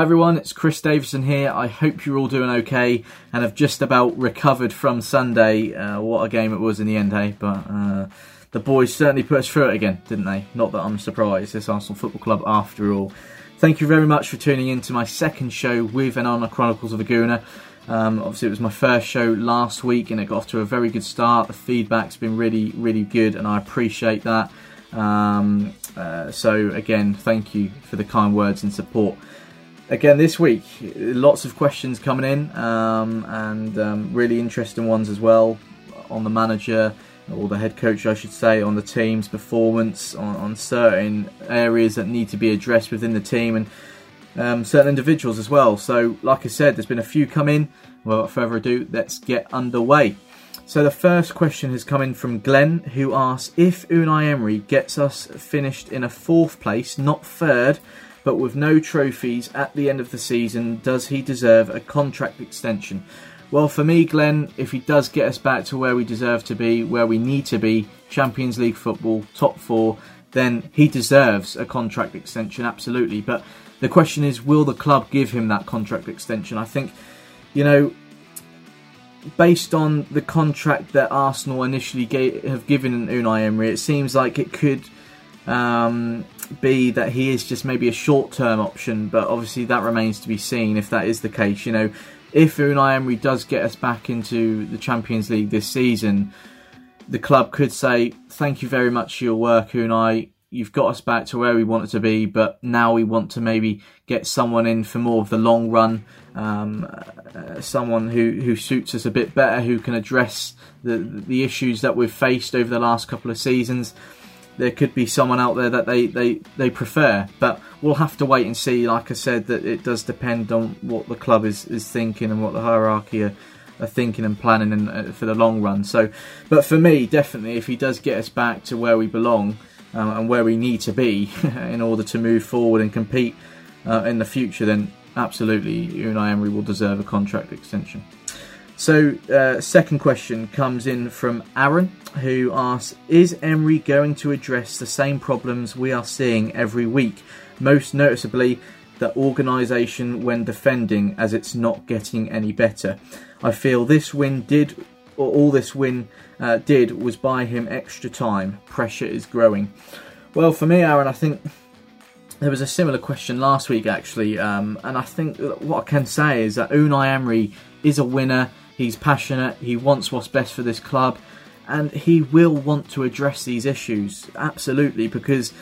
Hi everyone, it's Chris Davison here. I hope you're all doing okay and have just about recovered from Sunday. Uh, what a game it was in the end, hey? But uh, the boys certainly put us through it again, didn't they? Not that I'm surprised. This Arsenal Football Club, after all. Thank you very much for tuning in to my second show with and on the Chronicles of a Gooner. Um, obviously, it was my first show last week and it got off to a very good start. The feedback's been really, really good and I appreciate that. Um, uh, so, again, thank you for the kind words and support again this week lots of questions coming in um, and um, really interesting ones as well on the manager or the head coach I should say on the team's performance on, on certain areas that need to be addressed within the team and um, certain individuals as well. So like I said there's been a few come in. Without further ado let's get underway. So the first question has come in from Glenn who asks if Unai Emery gets us finished in a fourth place not third but with no trophies at the end of the season, does he deserve a contract extension? Well, for me, Glenn, if he does get us back to where we deserve to be, where we need to be, Champions League football, top four, then he deserves a contract extension, absolutely. But the question is, will the club give him that contract extension? I think, you know, based on the contract that Arsenal initially gave, have given Unai Emery, it seems like it could um, be that he is just maybe a short term option, but obviously that remains to be seen if that is the case. You know, if Unai Emery does get us back into the Champions League this season, the club could say, Thank you very much for your work, Unai. You've got us back to where we want it to be, but now we want to maybe get someone in for more of the long run, um, uh, someone who, who suits us a bit better, who can address the the issues that we've faced over the last couple of seasons there could be someone out there that they, they, they prefer. But we'll have to wait and see. Like I said, that it does depend on what the club is, is thinking and what the hierarchy are, are thinking and planning in, uh, for the long run. So, but for me, definitely, if he does get us back to where we belong um, and where we need to be in order to move forward and compete uh, in the future, then absolutely, Unai Emery will deserve a contract extension. So, uh, second question comes in from Aaron, who asks Is Emery going to address the same problems we are seeing every week? Most noticeably, the organisation when defending, as it's not getting any better. I feel this win did, or all this win uh, did, was buy him extra time. Pressure is growing. Well, for me, Aaron, I think there was a similar question last week, actually, um, and I think what I can say is that Unai Emery is a winner He's passionate, he wants what's best for this club, and he will want to address these issues, absolutely, because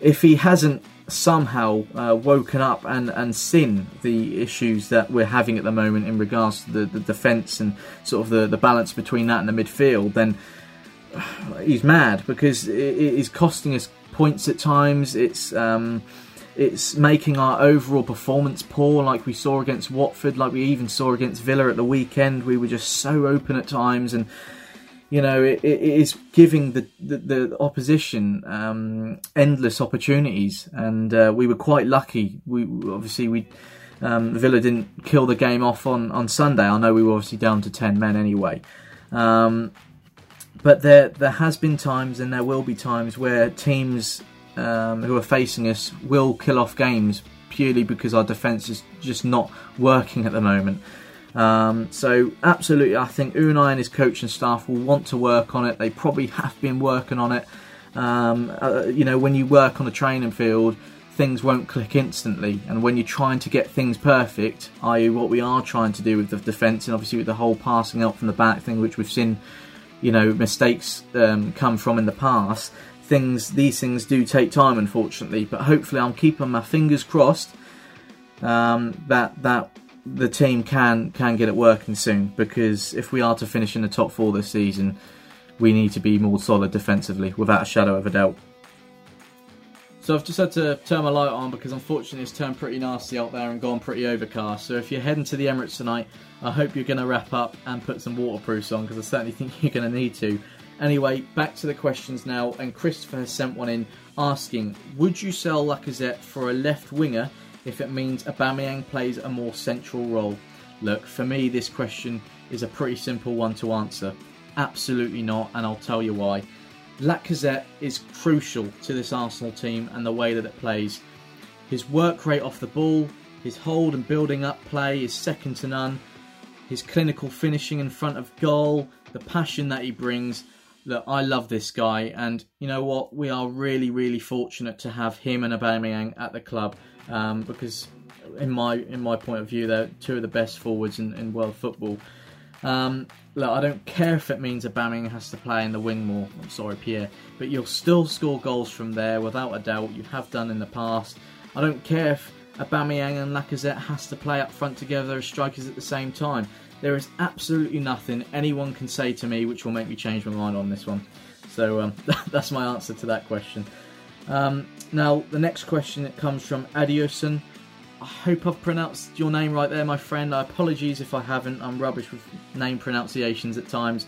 if he hasn't somehow uh, woken up and, and seen the issues that we're having at the moment in regards to the, the defence and sort of the, the balance between that and the midfield, then he's mad because it is costing us points at times. It's um, it's making our overall performance poor, like we saw against Watford, like we even saw against Villa at the weekend. We were just so open at times, and you know, it, it is giving the the, the opposition um, endless opportunities, and uh, we were quite lucky. We obviously we. Um, Villa didn't kill the game off on, on Sunday. I know we were obviously down to ten men anyway, um, but there there has been times and there will be times where teams um, who are facing us will kill off games purely because our defence is just not working at the moment. Um, so absolutely, I think Unai and his coaching staff will want to work on it. They probably have been working on it. Um, uh, you know, when you work on a training field, things won't click instantly, and when you're trying to get things perfect, i.e., what we are trying to do with the defence, and obviously with the whole passing out from the back thing, which we've seen, you know, mistakes um, come from in the past things these things do take time unfortunately but hopefully i'm keeping my fingers crossed um, that that the team can can get it working soon because if we are to finish in the top four this season we need to be more solid defensively without a shadow of a doubt so I've just had to turn my light on because unfortunately it's turned pretty nasty out there and gone pretty overcast. So if you're heading to the Emirates tonight, I hope you're going to wrap up and put some waterproofs on because I certainly think you're going to need to. Anyway, back to the questions now, and Christopher has sent one in asking, would you sell Lacazette for a left winger if it means Aubameyang plays a more central role? Look, for me, this question is a pretty simple one to answer. Absolutely not, and I'll tell you why. Lacazette is crucial to this Arsenal team and the way that it plays. His work rate off the ball, His hold and building up play is second to none. His clinical finishing in front of goal, the passion that he brings. Look, I love this guy, and you know what? We are really, really fortunate to have him and Aubameyang at the club um, because, in my in my point of view, they're two of the best forwards in, in world football. Um, look, I don't care if it means Aubameyang has to play in the wing more. I'm sorry, Pierre, but you'll still score goals from there without a doubt. You have done in the past. I don't care if Aubameyang and Lacazette has to play up front together as strikers at the same time. There is absolutely nothing anyone can say to me which will make me change my mind on this one. So um, that's my answer to that question. Um, now, the next question it comes from Adioson. I hope I've pronounced your name right there, my friend. I apologies if I haven't. I'm rubbish with name pronunciations at times.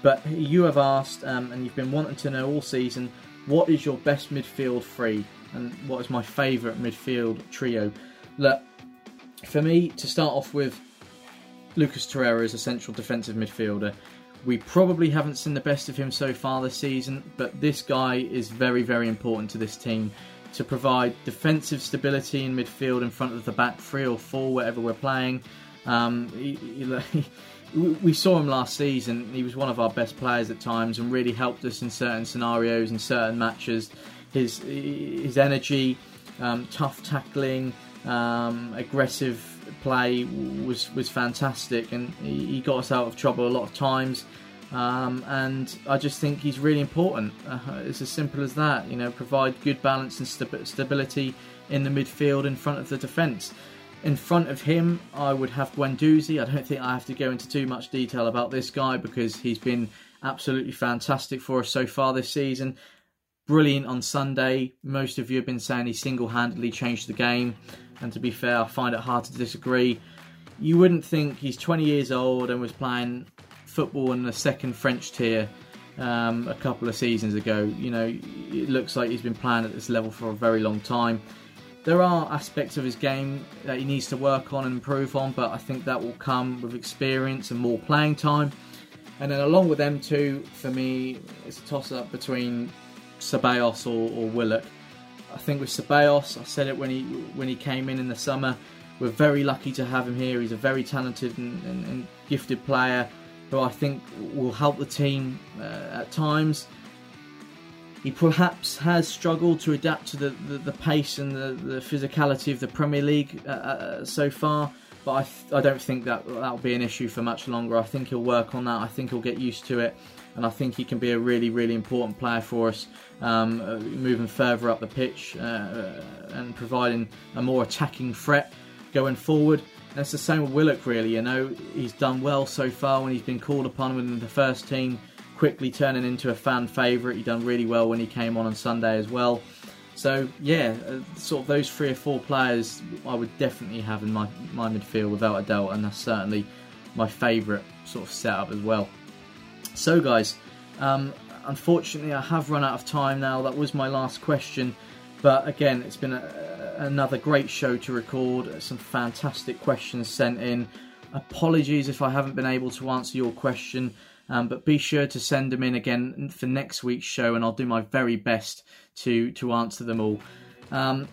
But you have asked, um, and you've been wanting to know all season, what is your best midfield three? And what is my favourite midfield trio? Look, for me, to start off with, Lucas Torreira is a central defensive midfielder. We probably haven't seen the best of him so far this season, but this guy is very, very important to this team to provide defensive stability in midfield in front of the back three or four, wherever we're playing. Um, he, he, we saw him last season. He was one of our best players at times and really helped us in certain scenarios and certain matches. His his energy, um, tough tackling, um, aggressive play was was fantastic, and he, he got us out of trouble a lot of times. Um, and I just think he's really important. Uh, it's as simple as that. You know, provide good balance and st- stability in the midfield in front of the defence. In front of him, I would have Guendouzi. I don't think I have to go into too much detail about this guy because he's been absolutely fantastic for us so far this season. Brilliant on Sunday. Most of you have been saying he single handedly changed the game. And to be fair, I find it hard to disagree. You wouldn't think he's 20 years old and was playing football in the second French tier um, a couple of seasons ago. You know, it looks like he's been playing at this level for a very long time. There are aspects of his game that he needs to work on and improve on, but I think that will come with experience and more playing time. And then along with them two, for me, it's a toss-up between Ceballos or, or Willock. I think with Ceballos, I said it when he when he came in in the summer. We're very lucky to have him here. He's a very talented and, and, and gifted player who I think will help the team uh, at times. He perhaps has struggled to adapt to the, the, the pace and the, the, physicality of the Premier League uh, uh, so far, but I, th- I don't think that that'll be an issue for much longer. I think he'll work on that. I think he'll get used to it, and I think he can be a really, really important player for us, um, uh, moving further up the pitch uh, uh, and providing a more attacking threat going forward. That's the same with Willock, really. You know, he's done well so far when he's been called upon within the first team, quickly turning into a fan favourite. He done really well when he came on on Sunday as well. So yeah, uh, sort of those three or four players I would definitely have in my my midfield without a doubt, and that's certainly my favourite sort of setup as well. So guys, um, unfortunately I have run out of time now. That was my last question, but again, it's been a, another great show to record. Some fantastic questions sent in. Apologies if I haven't been able to answer your question, um, but be sure to send them in again for next week's show, and I'll do my very best to to answer them all. Um,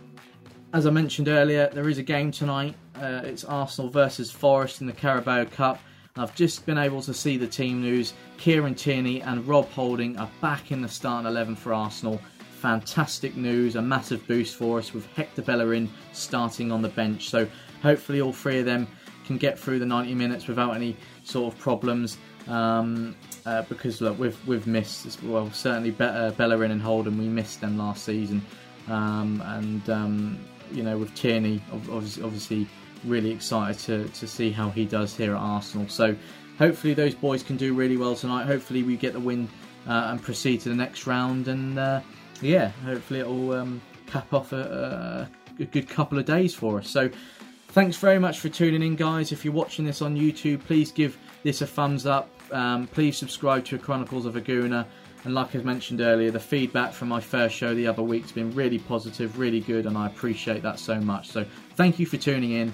as I mentioned earlier, there is a game tonight. Uh, it's Arsenal versus Forest in the Carabao Cup. I've just been able to see the team news. Kieran Tierney and Rob Holding are back in the starting 11 for Arsenal fantastic news, a massive boost for us with Hector Bellerin starting on the bench. So hopefully all three of them can get through the 90 minutes without any sort of problems. Um, uh, because look, we've we've missed well certainly better Bellerin and Holding. We missed them last season, um, and um, you know with Tierney obviously really excited to to see how he does here at Arsenal. So hopefully those boys can do really well tonight. Hopefully we get the win uh, and proceed to the next round and. Uh, yeah, hopefully it'll um, cap off a, a, a good couple of days for us. So thanks very much for tuning in, guys. If you're watching this on YouTube, please give this a thumbs up. Um, please subscribe to Chronicles of a Gooner. And like I mentioned earlier, the feedback from my first show the other week's been really positive, really good, and I appreciate that so much. So thank you for tuning in,